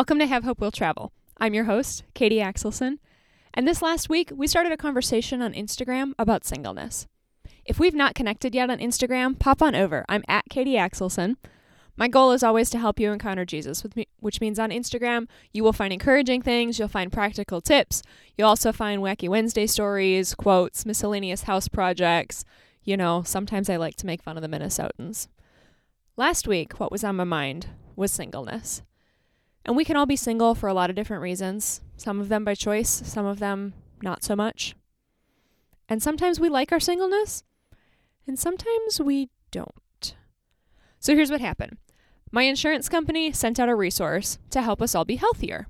Welcome to Have Hope Will Travel. I'm your host, Katie Axelson, and this last week we started a conversation on Instagram about singleness. If we've not connected yet on Instagram, pop on over. I'm at Katie Axelson. My goal is always to help you encounter Jesus, which means on Instagram you will find encouraging things, you'll find practical tips, you'll also find wacky Wednesday stories, quotes, miscellaneous house projects. You know, sometimes I like to make fun of the Minnesotans. Last week, what was on my mind was singleness. And we can all be single for a lot of different reasons, some of them by choice, some of them not so much. And sometimes we like our singleness, and sometimes we don't. So here's what happened my insurance company sent out a resource to help us all be healthier.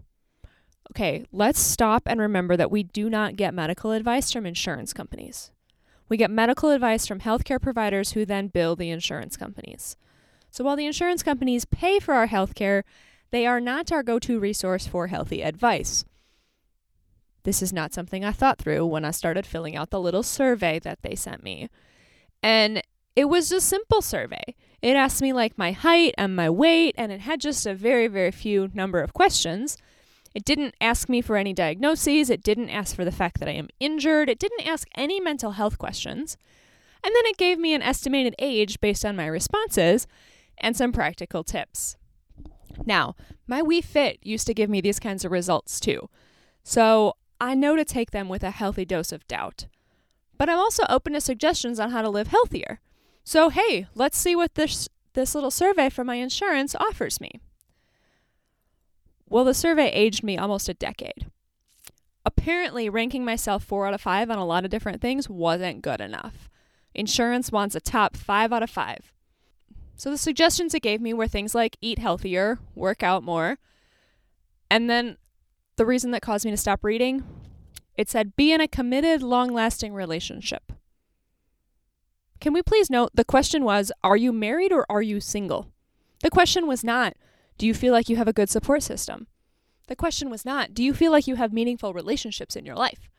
Okay, let's stop and remember that we do not get medical advice from insurance companies. We get medical advice from healthcare providers who then bill the insurance companies. So while the insurance companies pay for our healthcare, they are not our go to resource for healthy advice. This is not something I thought through when I started filling out the little survey that they sent me. And it was a simple survey. It asked me like my height and my weight, and it had just a very, very few number of questions. It didn't ask me for any diagnoses. It didn't ask for the fact that I am injured. It didn't ask any mental health questions. And then it gave me an estimated age based on my responses and some practical tips. Now, my Wii Fit used to give me these kinds of results too. So I know to take them with a healthy dose of doubt. But I'm also open to suggestions on how to live healthier. So hey, let's see what this this little survey from my insurance offers me. Well, the survey aged me almost a decade. Apparently, ranking myself 4 out of 5 on a lot of different things wasn't good enough. Insurance wants a top 5 out of 5. So the suggestions it gave me were things like eat healthier, work out more. And then the reason that caused me to stop reading, it said be in a committed, long-lasting relationship. Can we please note the question was are you married or are you single? The question was not do you feel like you have a good support system? The question was not do you feel like you have meaningful relationships in your life?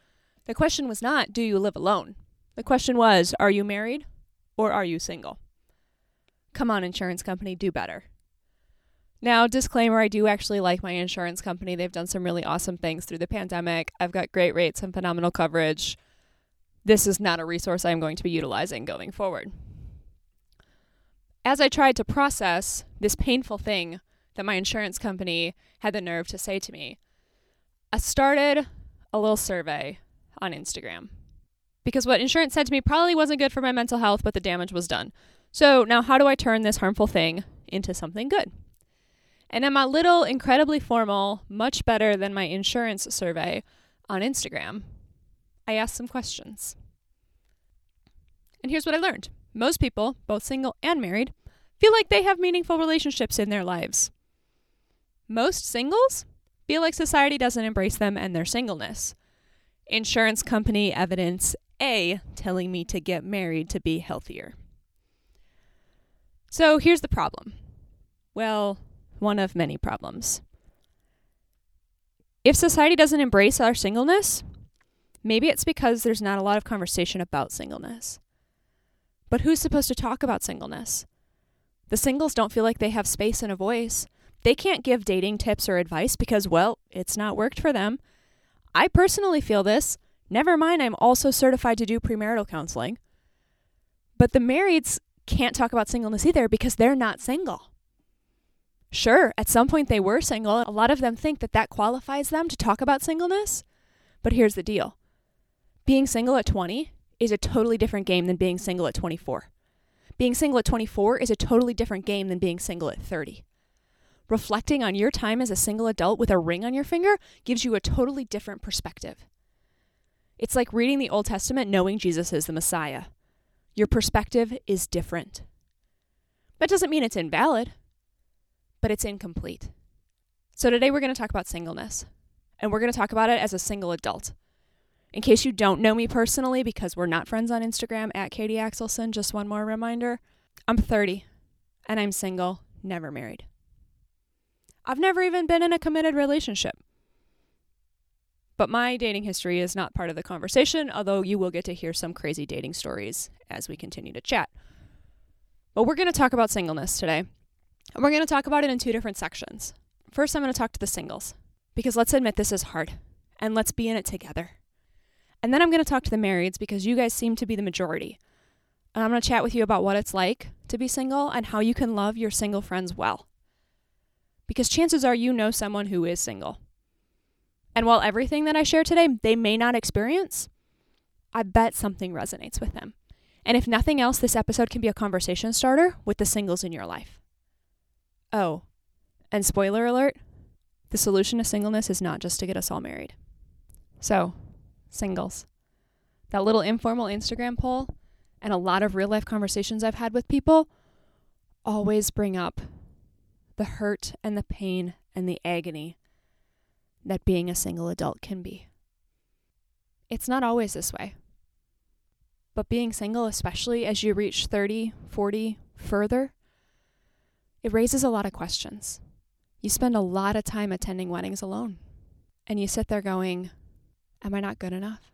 The question was not do you live alone? The question was are you married or are you single? Come on, insurance company, do better. Now, disclaimer I do actually like my insurance company. They've done some really awesome things through the pandemic. I've got great rates and phenomenal coverage. This is not a resource I'm going to be utilizing going forward. As I tried to process this painful thing that my insurance company had the nerve to say to me, I started a little survey on Instagram. Because what insurance said to me probably wasn't good for my mental health, but the damage was done. So now, how do I turn this harmful thing into something good? And in my little, incredibly formal, much better than my insurance survey on Instagram, I asked some questions. And here's what I learned most people, both single and married, feel like they have meaningful relationships in their lives. Most singles feel like society doesn't embrace them and their singleness. Insurance company evidence A telling me to get married to be healthier. So here's the problem. Well, one of many problems. If society doesn't embrace our singleness, maybe it's because there's not a lot of conversation about singleness. But who's supposed to talk about singleness? The singles don't feel like they have space and a voice. They can't give dating tips or advice because, well, it's not worked for them. I personally feel this. Never mind, I'm also certified to do premarital counseling. But the marrieds can't talk about singleness either because they're not single. Sure, at some point they were single. A lot of them think that that qualifies them to talk about singleness. But here's the deal being single at 20 is a totally different game than being single at 24. Being single at 24 is a totally different game than being single at 30. Reflecting on your time as a single adult with a ring on your finger gives you a totally different perspective. It's like reading the Old Testament knowing Jesus is the Messiah. Your perspective is different. That doesn't mean it's invalid, but it's incomplete. So today we're going to talk about singleness, and we're going to talk about it as a single adult. In case you don't know me personally, because we're not friends on Instagram at Katie Axelson, just one more reminder I'm 30 and I'm single, never married. I've never even been in a committed relationship. But my dating history is not part of the conversation, although you will get to hear some crazy dating stories as we continue to chat. But we're going to talk about singleness today. And we're going to talk about it in two different sections. First, I'm going to talk to the singles because let's admit this is hard and let's be in it together. And then I'm going to talk to the marrieds because you guys seem to be the majority. And I'm going to chat with you about what it's like to be single and how you can love your single friends well. Because chances are you know someone who is single. And while everything that I share today they may not experience, I bet something resonates with them. And if nothing else, this episode can be a conversation starter with the singles in your life. Oh, and spoiler alert the solution to singleness is not just to get us all married. So, singles. That little informal Instagram poll and a lot of real life conversations I've had with people always bring up the hurt and the pain and the agony that being a single adult can be. It's not always this way. But being single, especially as you reach 30, 40, further, it raises a lot of questions. You spend a lot of time attending weddings alone. And you sit there going, Am I not good enough?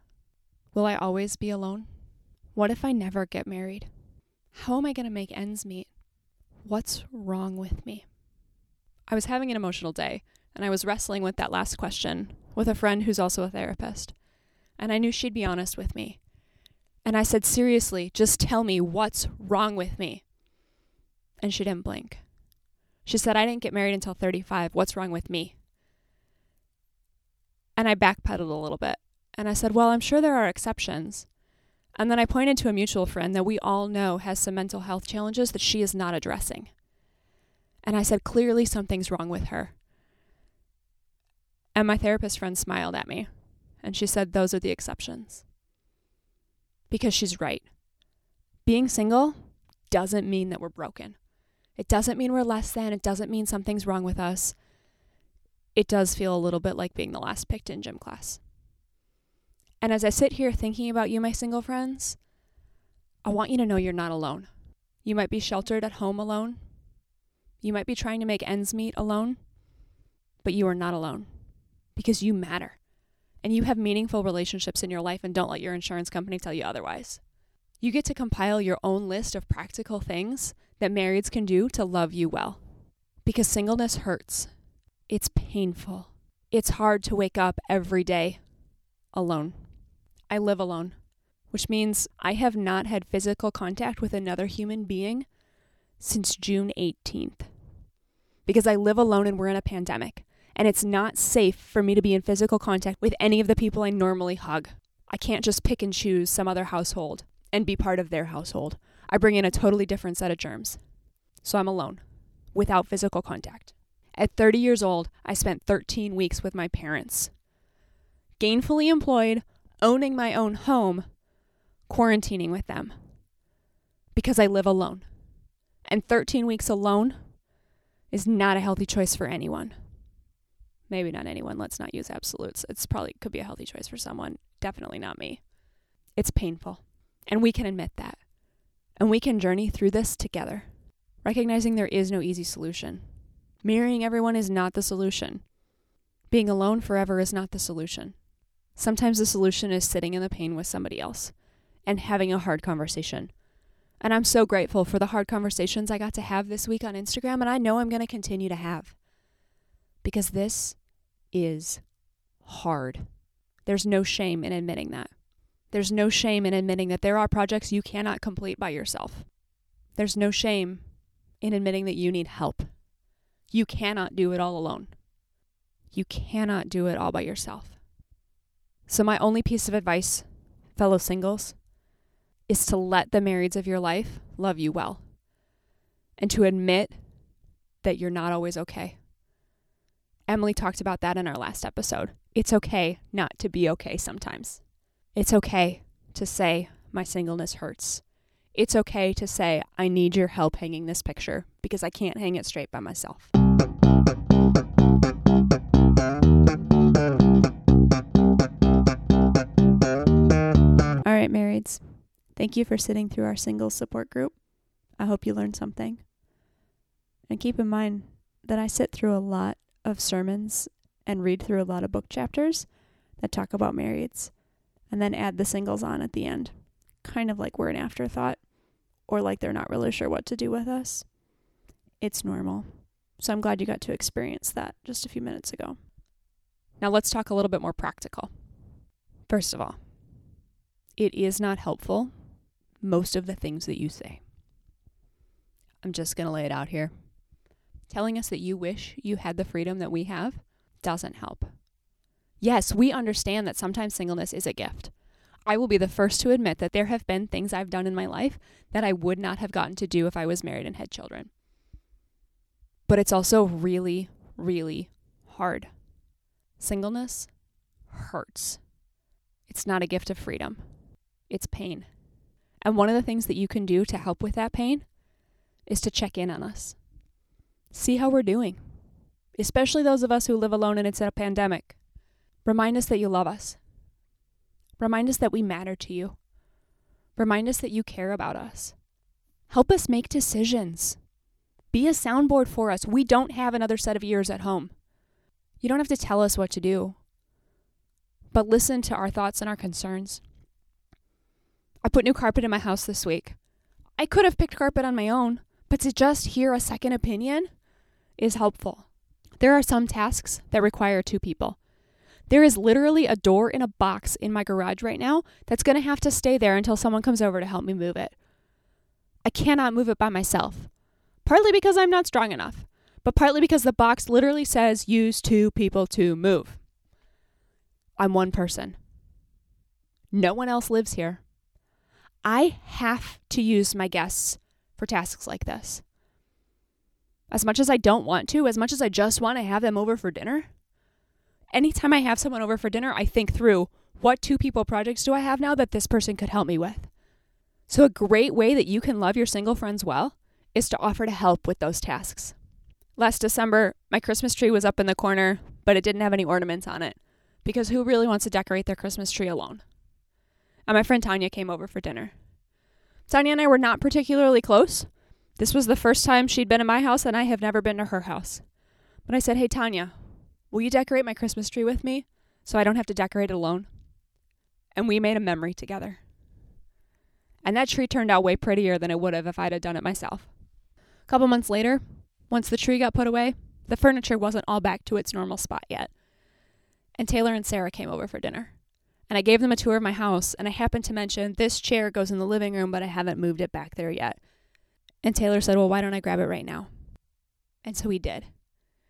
Will I always be alone? What if I never get married? How am I going to make ends meet? What's wrong with me? I was having an emotional day, and I was wrestling with that last question with a friend who's also a therapist. And I knew she'd be honest with me. And I said, Seriously, just tell me what's wrong with me. And she didn't blink. She said, I didn't get married until 35. What's wrong with me? And I backpedaled a little bit. And I said, Well, I'm sure there are exceptions. And then I pointed to a mutual friend that we all know has some mental health challenges that she is not addressing. And I said, Clearly something's wrong with her. And my therapist friend smiled at me. And she said, Those are the exceptions. Because she's right. Being single doesn't mean that we're broken. It doesn't mean we're less than. It doesn't mean something's wrong with us. It does feel a little bit like being the last picked in gym class. And as I sit here thinking about you, my single friends, I want you to know you're not alone. You might be sheltered at home alone. You might be trying to make ends meet alone, but you are not alone because you matter and you have meaningful relationships in your life and don't let your insurance company tell you otherwise. You get to compile your own list of practical things that marrieds can do to love you well. Because singleness hurts. It's painful. It's hard to wake up every day alone. I live alone, which means I have not had physical contact with another human being since June 18th. Because I live alone and we're in a pandemic, and it's not safe for me to be in physical contact with any of the people I normally hug. I can't just pick and choose some other household and be part of their household. I bring in a totally different set of germs. So I'm alone, without physical contact. At 30 years old, I spent 13 weeks with my parents. Gainfully employed, owning my own home, quarantining with them. Because I live alone. And 13 weeks alone is not a healthy choice for anyone. Maybe not anyone, let's not use absolutes. It's probably could be a healthy choice for someone, definitely not me. It's painful, and we can admit that. And we can journey through this together, recognizing there is no easy solution. Marrying everyone is not the solution. Being alone forever is not the solution. Sometimes the solution is sitting in the pain with somebody else and having a hard conversation. And I'm so grateful for the hard conversations I got to have this week on Instagram, and I know I'm going to continue to have. Because this is hard. There's no shame in admitting that. There's no shame in admitting that there are projects you cannot complete by yourself. There's no shame in admitting that you need help. You cannot do it all alone. You cannot do it all by yourself. So, my only piece of advice, fellow singles, is to let the marrieds of your life love you well and to admit that you're not always okay. Emily talked about that in our last episode. It's okay not to be okay sometimes. It's okay to say, my singleness hurts. It's okay to say, I need your help hanging this picture because I can't hang it straight by myself. All right, marrieds. Thank you for sitting through our singles support group. I hope you learned something. And keep in mind that I sit through a lot of sermons and read through a lot of book chapters that talk about marrieds and then add the singles on at the end. Kind of like we're an afterthought or like they're not really sure what to do with us. It's normal. So I'm glad you got to experience that just a few minutes ago. Now let's talk a little bit more practical. First of all, it is not helpful, most of the things that you say. I'm just going to lay it out here. Telling us that you wish you had the freedom that we have doesn't help. Yes, we understand that sometimes singleness is a gift. I will be the first to admit that there have been things I've done in my life that I would not have gotten to do if I was married and had children. But it's also really, really hard. Singleness hurts. It's not a gift of freedom, it's pain. And one of the things that you can do to help with that pain is to check in on us. See how we're doing, especially those of us who live alone and it's a pandemic. Remind us that you love us. Remind us that we matter to you. Remind us that you care about us. Help us make decisions. Be a soundboard for us. We don't have another set of ears at home. You don't have to tell us what to do, but listen to our thoughts and our concerns. I put new carpet in my house this week. I could have picked carpet on my own, but to just hear a second opinion is helpful. There are some tasks that require two people. There is literally a door in a box in my garage right now that's going to have to stay there until someone comes over to help me move it. I cannot move it by myself, partly because I'm not strong enough, but partly because the box literally says use two people to move. I'm one person. No one else lives here. I have to use my guests for tasks like this. As much as I don't want to, as much as I just want to have them over for dinner, anytime I have someone over for dinner, I think through what two people projects do I have now that this person could help me with? So, a great way that you can love your single friends well is to offer to help with those tasks. Last December, my Christmas tree was up in the corner, but it didn't have any ornaments on it because who really wants to decorate their Christmas tree alone? And my friend Tanya came over for dinner. Tanya and I were not particularly close. This was the first time she'd been in my house, and I have never been to her house. But I said, Hey, Tanya, Will you decorate my Christmas tree with me so I don't have to decorate it alone? And we made a memory together. And that tree turned out way prettier than it would have if I'd have done it myself. A couple months later, once the tree got put away, the furniture wasn't all back to its normal spot yet. And Taylor and Sarah came over for dinner. And I gave them a tour of my house, and I happened to mention this chair goes in the living room, but I haven't moved it back there yet. And Taylor said, Well, why don't I grab it right now? And so he did.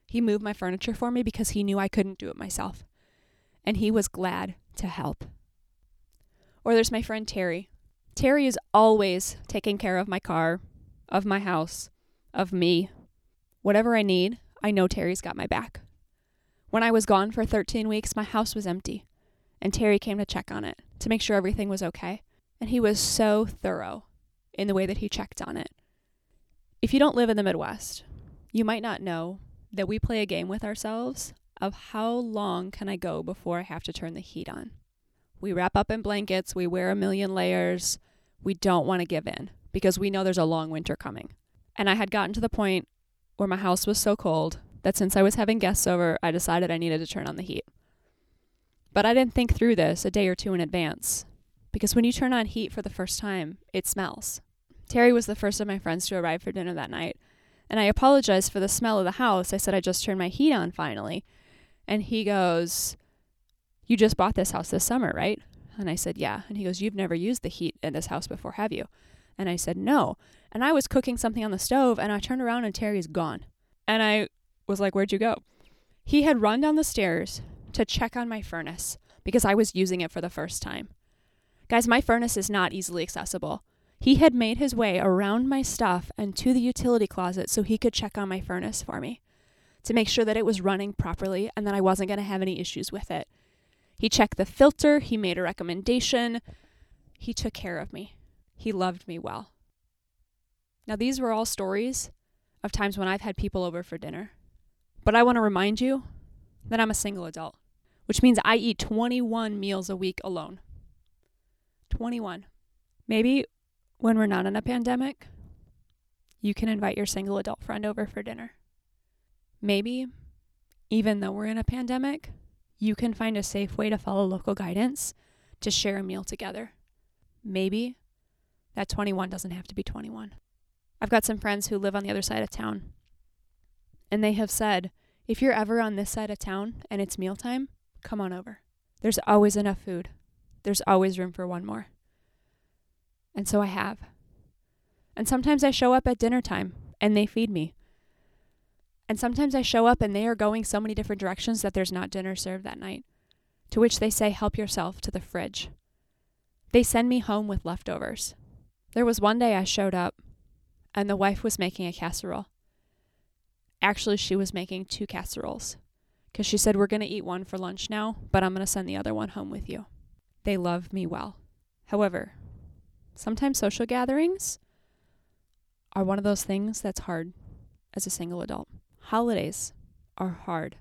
He moved my furniture for me because he knew I couldn't do it myself. And he was glad to help. Or there's my friend Terry. Terry is always taking care of my car, of my house, of me. Whatever I need, I know Terry's got my back. When I was gone for 13 weeks, my house was empty, and Terry came to check on it to make sure everything was okay. And he was so thorough in the way that he checked on it. If you don't live in the Midwest, you might not know that we play a game with ourselves of how long can I go before I have to turn the heat on. We wrap up in blankets, we wear a million layers. We don't want to give in because we know there's a long winter coming. And I had gotten to the point where my house was so cold that since I was having guests over, I decided I needed to turn on the heat. But I didn't think through this a day or two in advance because when you turn on heat for the first time, it smells. Terry was the first of my friends to arrive for dinner that night, and I apologized for the smell of the house. I said, I just turned my heat on finally. And he goes, You just bought this house this summer, right? And I said, Yeah. And he goes, You've never used the heat in this house before, have you? And I said, No. And I was cooking something on the stove and I turned around and Terry's gone. And I was like, Where'd you go? He had run down the stairs to check on my furnace because I was using it for the first time. Guys, my furnace is not easily accessible. He had made his way around my stuff and to the utility closet so he could check on my furnace for me to make sure that it was running properly and that I wasn't going to have any issues with it. He checked the filter, he made a recommendation, he took care of me. He loved me well. Now, these were all stories of times when I've had people over for dinner. But I want to remind you that I'm a single adult, which means I eat 21 meals a week alone. 21. Maybe when we're not in a pandemic, you can invite your single adult friend over for dinner. Maybe, even though we're in a pandemic, you can find a safe way to follow local guidance to share a meal together. Maybe that 21 doesn't have to be 21. I've got some friends who live on the other side of town. And they have said, if you're ever on this side of town and it's mealtime, come on over. There's always enough food. There's always room for one more. And so I have. And sometimes I show up at dinner time and they feed me. And sometimes I show up and they are going so many different directions that there's not dinner served that night. To which they say, Help yourself to the fridge. They send me home with leftovers. There was one day I showed up and the wife was making a casserole. Actually, she was making two casseroles because she said, We're going to eat one for lunch now, but I'm going to send the other one home with you. They love me well. However, sometimes social gatherings are one of those things that's hard as a single adult. Holidays are hard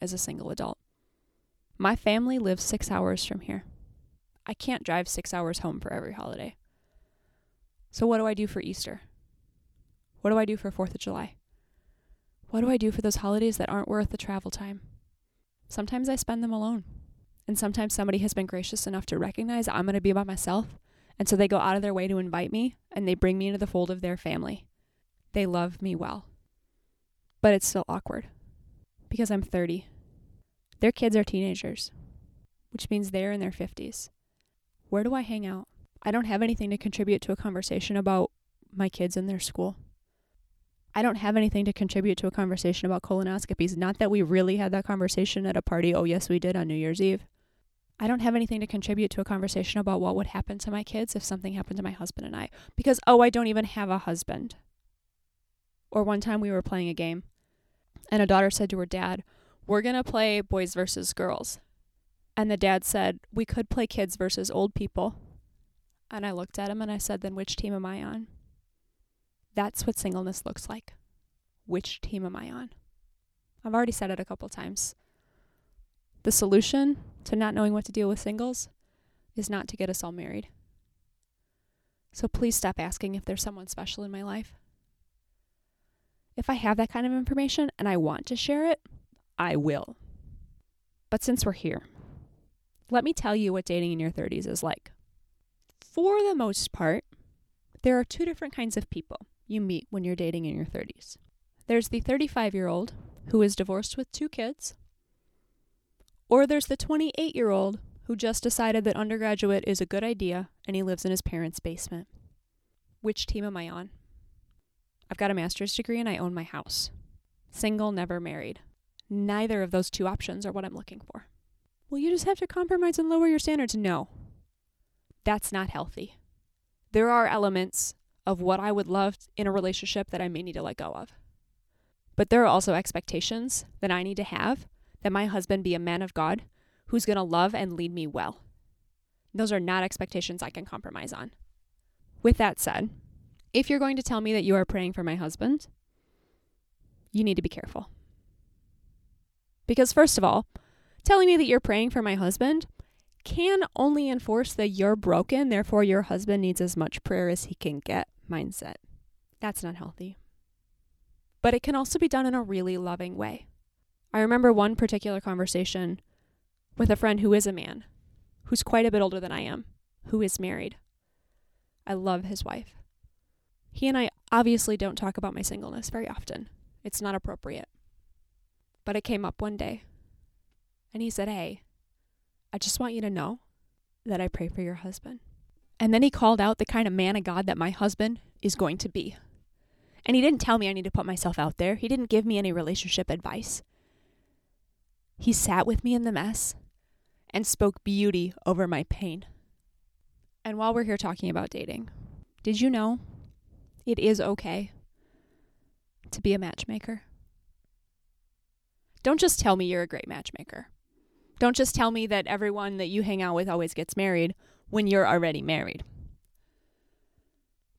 as a single adult. My family lives six hours from here. I can't drive six hours home for every holiday. So, what do I do for Easter? What do I do for 4th of July? What do I do for those holidays that aren't worth the travel time? Sometimes I spend them alone. And sometimes somebody has been gracious enough to recognize I'm going to be by myself. And so they go out of their way to invite me and they bring me into the fold of their family. They love me well. But it's still awkward because I'm 30. Their kids are teenagers, which means they're in their 50s. Where do I hang out? I don't have anything to contribute to a conversation about my kids and their school. I don't have anything to contribute to a conversation about colonoscopies. Not that we really had that conversation at a party. Oh, yes, we did on New Year's Eve. I don't have anything to contribute to a conversation about what would happen to my kids if something happened to my husband and I. Because, oh, I don't even have a husband. Or one time we were playing a game, and a daughter said to her dad, We're going to play boys versus girls. And the dad said, We could play kids versus old people. And I looked at him and I said, Then which team am I on? That's what singleness looks like. Which team am I on? I've already said it a couple times. The solution to not knowing what to deal with singles is not to get us all married. So please stop asking if there's someone special in my life. If I have that kind of information and I want to share it, I will. But since we're here, let me tell you what dating in your 30s is like. For the most part, there are two different kinds of people you meet when you're dating in your 30s. There's the 35 year old who is divorced with two kids, or there's the 28 year old who just decided that undergraduate is a good idea and he lives in his parents' basement. Which team am I on? I've got a master's degree and I own my house. Single, never married. Neither of those two options are what I'm looking for. Well, you just have to compromise and lower your standards. No, that's not healthy. There are elements of what I would love in a relationship that I may need to let go of. But there are also expectations that I need to have that my husband be a man of God who's going to love and lead me well. Those are not expectations I can compromise on. With that said, if you're going to tell me that you are praying for my husband, you need to be careful. Because, first of all, telling me that you're praying for my husband can only enforce that you're broken, therefore, your husband needs as much prayer as he can get mindset. That's not healthy. But it can also be done in a really loving way. I remember one particular conversation with a friend who is a man, who's quite a bit older than I am, who is married. I love his wife. He and I obviously don't talk about my singleness very often. It's not appropriate. But it came up one day. And he said, Hey, I just want you to know that I pray for your husband. And then he called out the kind of man of God that my husband is going to be. And he didn't tell me I need to put myself out there. He didn't give me any relationship advice. He sat with me in the mess and spoke beauty over my pain. And while we're here talking about dating, did you know it is okay to be a matchmaker? Don't just tell me you're a great matchmaker. Don't just tell me that everyone that you hang out with always gets married when you're already married.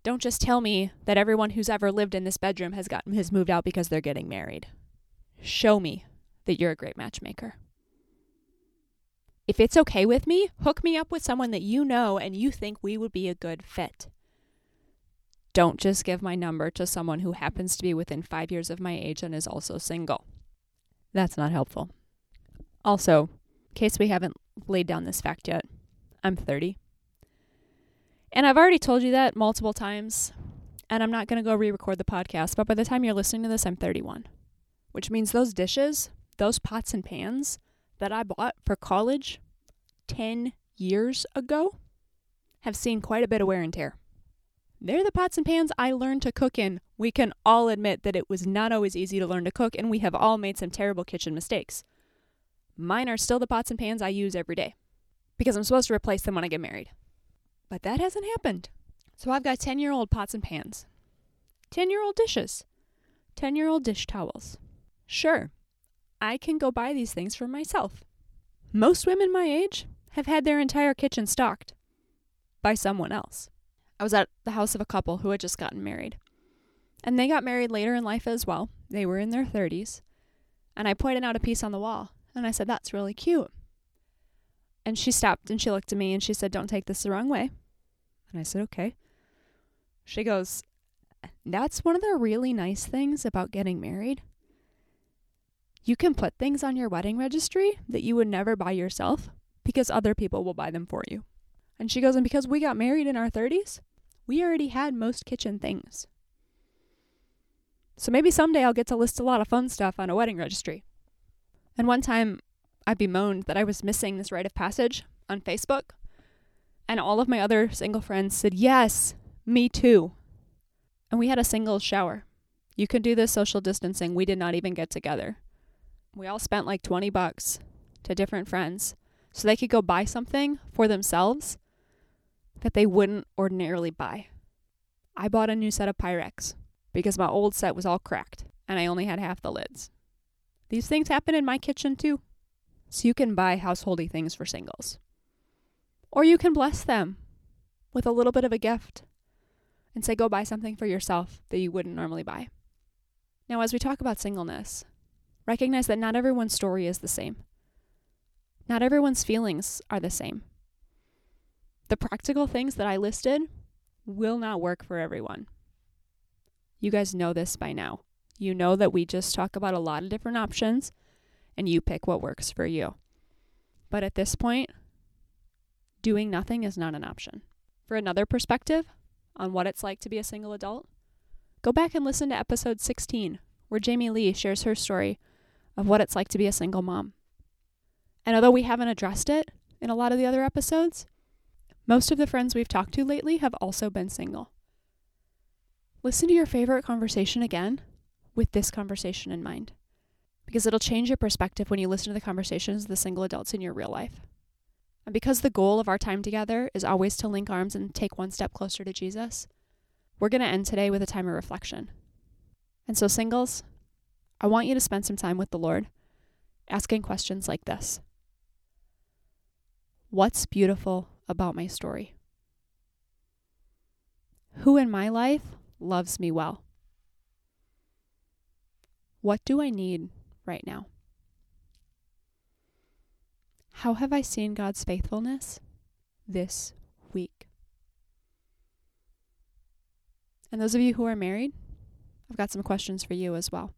Don't just tell me that everyone who's ever lived in this bedroom has gotten has moved out because they're getting married. Show me that you're a great matchmaker. If it's okay with me, hook me up with someone that you know and you think we would be a good fit. Don't just give my number to someone who happens to be within five years of my age and is also single. That's not helpful. Also, in case we haven't laid down this fact yet, I'm 30. And I've already told you that multiple times, and I'm not going to go re record the podcast, but by the time you're listening to this, I'm 31, which means those dishes, those pots and pans that I bought for college 10 years ago have seen quite a bit of wear and tear. They're the pots and pans I learned to cook in. We can all admit that it was not always easy to learn to cook, and we have all made some terrible kitchen mistakes. Mine are still the pots and pans I use every day because I'm supposed to replace them when I get married. But that hasn't happened. So I've got 10 year old pots and pans, 10 year old dishes, 10 year old dish towels. Sure, I can go buy these things for myself. Most women my age have had their entire kitchen stocked by someone else. I was at the house of a couple who had just gotten married. And they got married later in life as well. They were in their 30s. And I pointed out a piece on the wall and I said, That's really cute. And she stopped and she looked at me and she said, Don't take this the wrong way. And I said, Okay. She goes, That's one of the really nice things about getting married. You can put things on your wedding registry that you would never buy yourself because other people will buy them for you. And she goes, And because we got married in our 30s, we already had most kitchen things. So maybe someday I'll get to list a lot of fun stuff on a wedding registry. And one time I bemoaned that I was missing this rite of passage on Facebook, and all of my other single friends said, Yes, me too. And we had a single shower. You could do this social distancing. We did not even get together. We all spent like 20 bucks to different friends so they could go buy something for themselves that they wouldn't ordinarily buy. I bought a new set of Pyrex because my old set was all cracked and I only had half the lids. These things happen in my kitchen too. So you can buy householdy things for singles. Or you can bless them with a little bit of a gift and say, go buy something for yourself that you wouldn't normally buy. Now, as we talk about singleness, recognize that not everyone's story is the same. Not everyone's feelings are the same. The practical things that I listed will not work for everyone. You guys know this by now. You know that we just talk about a lot of different options and you pick what works for you. But at this point, doing nothing is not an option. For another perspective on what it's like to be a single adult, go back and listen to episode 16, where Jamie Lee shares her story of what it's like to be a single mom. And although we haven't addressed it in a lot of the other episodes, most of the friends we've talked to lately have also been single. Listen to your favorite conversation again with this conversation in mind, because it'll change your perspective when you listen to the conversations of the single adults in your real life. And because the goal of our time together is always to link arms and take one step closer to Jesus, we're going to end today with a time of reflection. And so, singles, I want you to spend some time with the Lord asking questions like this What's beautiful about my story? Who in my life loves me well? What do I need right now? How have I seen God's faithfulness this week? And those of you who are married, I've got some questions for you as well.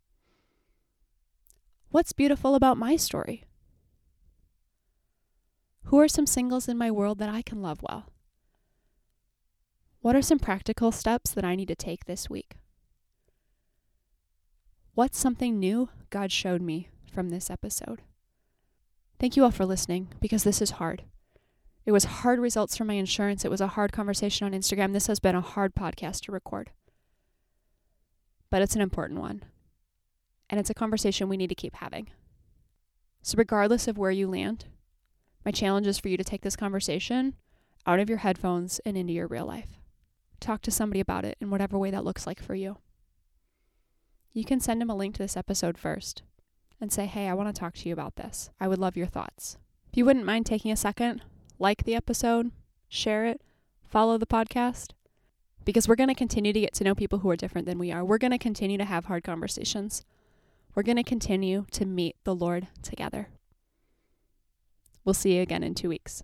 What's beautiful about my story? Who are some singles in my world that I can love well? What are some practical steps that I need to take this week? What's something new God showed me from this episode? Thank you all for listening because this is hard. It was hard results for my insurance. It was a hard conversation on Instagram. This has been a hard podcast to record. But it's an important one. And it's a conversation we need to keep having. So, regardless of where you land, my challenge is for you to take this conversation out of your headphones and into your real life. Talk to somebody about it in whatever way that looks like for you. You can send them a link to this episode first and say, hey, I want to talk to you about this. I would love your thoughts. If you wouldn't mind taking a second, like the episode, share it, follow the podcast, because we're going to continue to get to know people who are different than we are. We're going to continue to have hard conversations. We're going to continue to meet the Lord together. We'll see you again in two weeks.